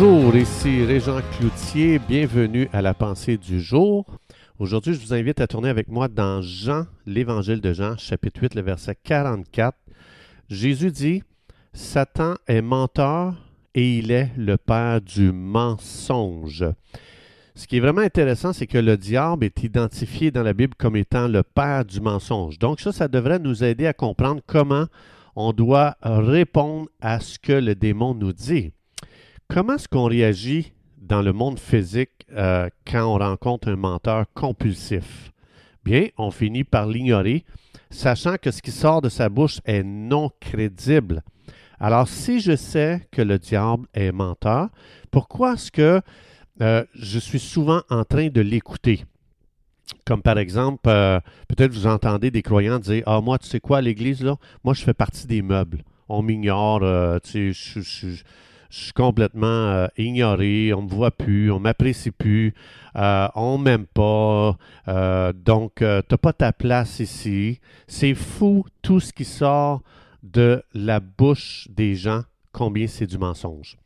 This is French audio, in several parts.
Bonjour, ici Régent Cloutier, bienvenue à la pensée du jour. Aujourd'hui, je vous invite à tourner avec moi dans Jean, l'évangile de Jean, chapitre 8, le verset 44. Jésus dit, Satan est menteur et il est le père du mensonge. Ce qui est vraiment intéressant, c'est que le diable est identifié dans la Bible comme étant le père du mensonge. Donc ça, ça devrait nous aider à comprendre comment on doit répondre à ce que le démon nous dit. Comment est-ce qu'on réagit dans le monde physique euh, quand on rencontre un menteur compulsif? Bien, on finit par l'ignorer, sachant que ce qui sort de sa bouche est non crédible. Alors, si je sais que le diable est menteur, pourquoi est-ce que euh, je suis souvent en train de l'écouter? Comme par exemple, euh, peut-être vous entendez des croyants dire Ah, moi, tu sais quoi, l'Église, là, moi, je fais partie des meubles. On m'ignore, tu sais, je, je suis complètement euh, ignoré, on me voit plus, on m'apprécie plus, euh, on m'aime pas, euh, donc tu n'as pas ta place ici. C'est fou tout ce qui sort de la bouche des gens, combien c'est du mensonge.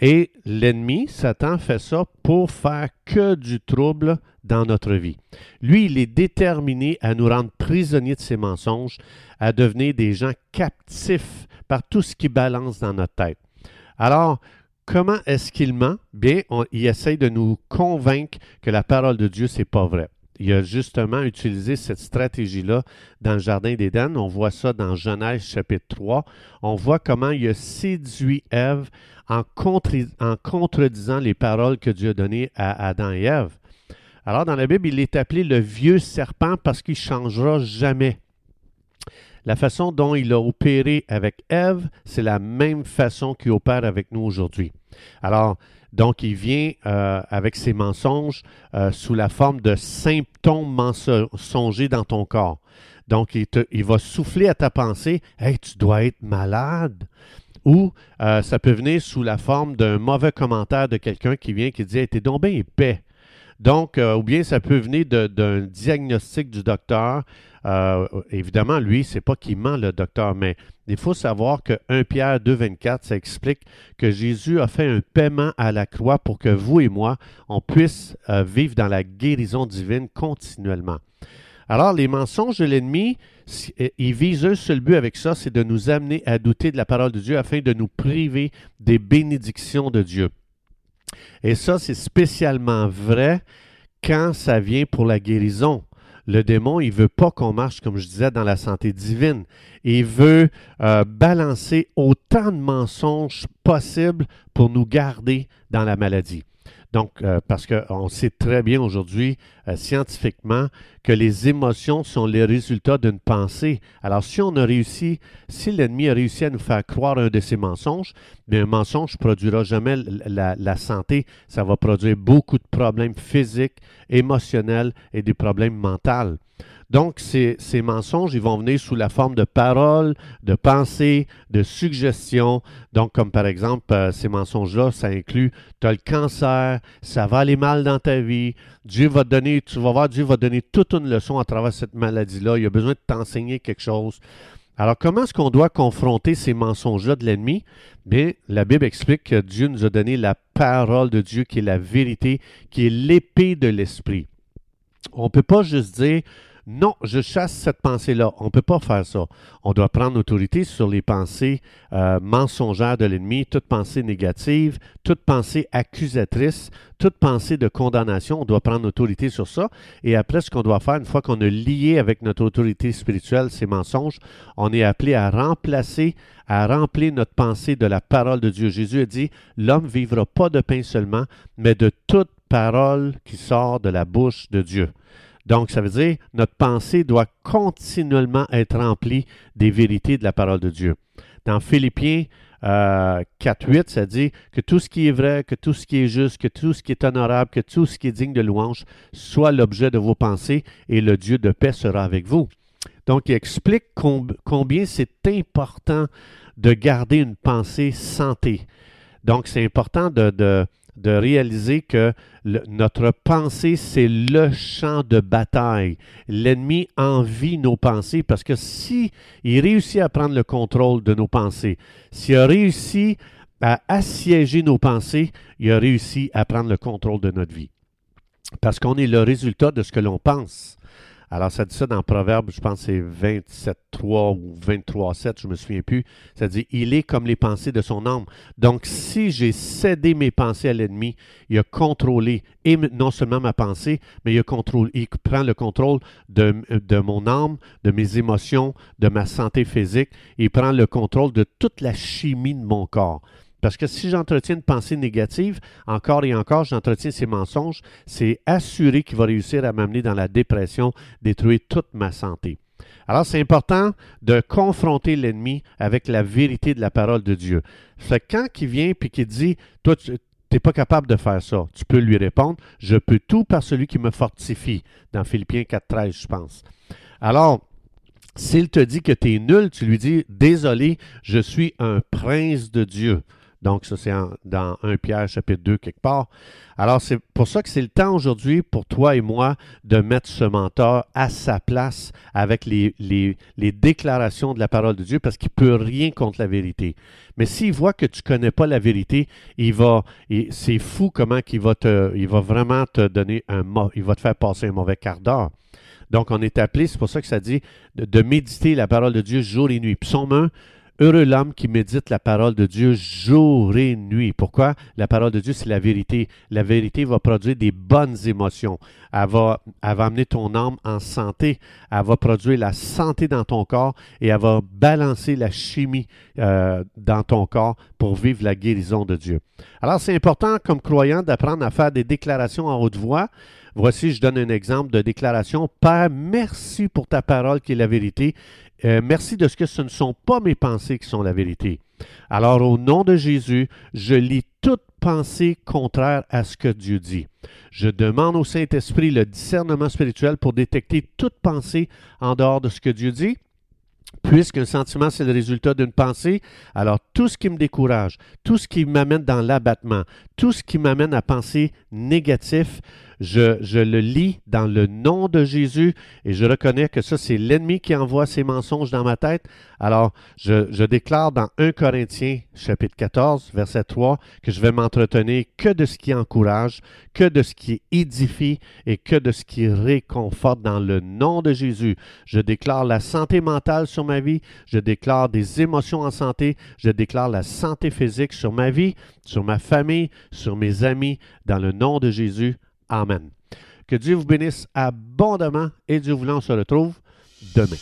Et l'ennemi, Satan, fait ça pour faire que du trouble dans notre vie. Lui, il est déterminé à nous rendre prisonniers de ses mensonges, à devenir des gens captifs par tout ce qui balance dans notre tête. Alors, comment est-ce qu'il ment? Bien, il essaye de nous convaincre que la parole de Dieu, c'est pas vrai. Il a justement utilisé cette stratégie-là dans le Jardin d'Éden. On voit ça dans Genèse chapitre 3. On voit comment il a séduit Ève en, en contredisant les paroles que Dieu a données à Adam et Ève. Alors, dans la Bible, il est appelé le vieux serpent parce qu'il ne changera jamais. La façon dont il a opéré avec Ève, c'est la même façon qu'il opère avec nous aujourd'hui. Alors, donc, il vient euh, avec ses mensonges euh, sous la forme de symptômes mensongers dans ton corps. Donc, il, te, va souffler à ta pensée Hey, tu dois être malade. Ou euh, ça peut venir sous la forme d'un mauvais commentaire de quelqu'un qui vient qui dit Hey, t'es donc bien épais. Donc, ou bien ça peut venir d'un diagnostic du docteur euh, évidemment, lui, c'est pas qu'il ment, le docteur, mais il faut savoir que 1 Pierre 2,24, ça explique que Jésus a fait un paiement à la croix pour que vous et moi, on puisse euh, vivre dans la guérison divine continuellement. Alors, les mensonges de l'ennemi, euh, ils visent un seul but avec ça, c'est de nous amener à douter de la parole de Dieu afin de nous priver des bénédictions de Dieu. Et ça, c'est spécialement vrai quand ça vient pour la guérison. Le démon, il veut pas qu'on marche, comme je disais, dans la santé divine. Il veut euh, balancer autant de mensonges possibles pour nous garder dans la maladie. Donc, euh, parce qu'on sait très bien aujourd'hui, euh, scientifiquement, que les émotions sont les résultats d'une pensée. Alors, si on a réussi, si l'ennemi a réussi à nous faire croire un de ces mensonges, mais un mensonge ne produira jamais la, la, santé. Ça va produire beaucoup de problèmes physiques, émotionnels et des problèmes mentaux. Donc, ces, mensonges, ils vont venir sous la forme de paroles, de pensées, de suggestions. Donc, comme par exemple, euh, ces mensonges-là, ça inclut, tu as le cancer, ça va aller mal dans ta vie, Dieu va te donner, tu vas voir, Dieu va donner toute une leçon à travers cette maladie-là, il a besoin de t'enseigner quelque chose. Alors, comment est-ce qu'on doit confronter ces mensonges-là de l'ennemi? Bien, la Bible explique que Dieu nous a donné la parole de Dieu qui est la vérité, qui est l'épée de l'esprit. On ne peut pas juste dire, non, je chasse cette pensée-là. On ne peut pas faire ça. On doit prendre autorité sur les pensées euh, mensongères de l'ennemi, toute pensée négative, toute pensée accusatrice, toute pensée de condamnation. On doit prendre autorité sur ça. Et après, ce qu'on doit faire, une fois qu'on a lié avec notre autorité spirituelle ces mensonges, on est appelé à remplacer, à remplir notre pensée de la parole de Dieu. Jésus a dit, l'homme vivra pas de pain seulement, mais de toute parole qui sort de la bouche de Dieu. Donc, ça veut dire notre pensée doit continuellement être remplie des vérités de la parole de Dieu. Dans Philippiens euh, 4.8, ça dit que tout ce qui est vrai, que tout ce qui est juste, que tout ce qui est honorable, que tout ce qui est digne de louange soit l'objet de vos pensées et le Dieu de paix sera avec vous. Donc, il explique combien c'est important de garder une pensée santé. Donc, c'est important de, de réaliser que notre pensée, c'est le champ de bataille. L'ennemi envie nos pensées parce que si il réussit à prendre le contrôle de nos pensées, s'il a réussi à assiéger nos pensées, il a réussi à prendre le contrôle de notre vie. Parce qu'on est le résultat de ce que l'on pense. Alors, ça dit ça dans Proverbe, je pense que c'est 27.3 ou 23.7, je ne me souviens plus. Ça dit, il est comme les pensées de son âme. Donc, si j'ai cédé mes pensées à l'ennemi, il a contrôlé, et non seulement ma pensée, mais il, a contrôlé, il prend le contrôle de, de mon âme, de mes émotions, de ma santé physique. Il prend le contrôle de toute la chimie de mon corps. Parce que si j'entretiens une pensée négative, encore et encore, j'entretiens ces mensonges, c'est assuré qu'il va réussir à m'amener dans la dépression, détruire toute ma santé. Alors, c'est important de confronter l'ennemi avec la vérité de la parole de Dieu. Fait quand il vient et qu'il dit, toi, tu n'es pas capable de faire ça, tu peux lui répondre, je peux tout par celui qui me fortifie, dans Philippiens 4.13, je pense. Alors, s'il te dit que tu es nul, tu lui dis, désolé, je suis un prince de Dieu. Donc, ça, c'est dans 1 Pierre chapitre 2 quelque part. Alors, c'est pour ça que c'est le temps aujourd'hui pour toi et moi de mettre ce mentor à sa place avec les, les, déclarations de la parole de Dieu parce qu'il ne peut rien contre la vérité. Mais s'il voit que tu ne connais pas la vérité, il va, c'est fou comment il va te, il va vraiment te donner un, il va te faire passer un mauvais quart d'heure. Donc, on est appelé, c'est pour ça que ça dit de, de méditer la parole de Dieu jour et nuit. Psaume 1, Heureux l'homme qui médite la parole de Dieu jour et nuit. Pourquoi? La parole de Dieu, c'est la vérité. La vérité va produire des bonnes émotions. Elle va, amener ton âme en santé. Elle va produire la santé dans ton corps et elle va balancer la chimie euh, dans ton corps pour vivre la guérison de Dieu. Alors, c'est important comme croyant d'apprendre à faire des déclarations en haute voix. Voici, je donne un exemple de déclaration. Père, merci pour ta parole qui est la vérité. Euh, merci de ce que ce ne sont pas mes pensées qui sont la vérité. Alors, au nom de Jésus, je lis toute pensée contraire à ce que Dieu dit. Je demande au Saint-Esprit le discernement spirituel pour détecter toute pensée en dehors de ce que Dieu dit. Puisqu'un sentiment, c'est le résultat d'une pensée, alors tout ce qui me décourage, tout ce qui m'amène dans l'abattement, tout ce qui m'amène à penser négatif, je, le lis dans le nom de Jésus et je reconnais que ça, c'est l'ennemi qui envoie ses mensonges dans ma tête. Alors, je, déclare dans 1 Corinthiens, chapitre 14, verset 3, que je vais m'entretenir que de ce qui encourage, que de ce qui édifie et que de ce qui réconforte dans le nom de Jésus. Je déclare la santé mentale sur ma vie, je déclare des émotions en santé, je déclare la santé physique sur ma vie, sur ma famille, sur mes amis, dans le nom de Jésus. Amen. Que Dieu vous bénisse abondamment et Dieu voulant, on se retrouve demain.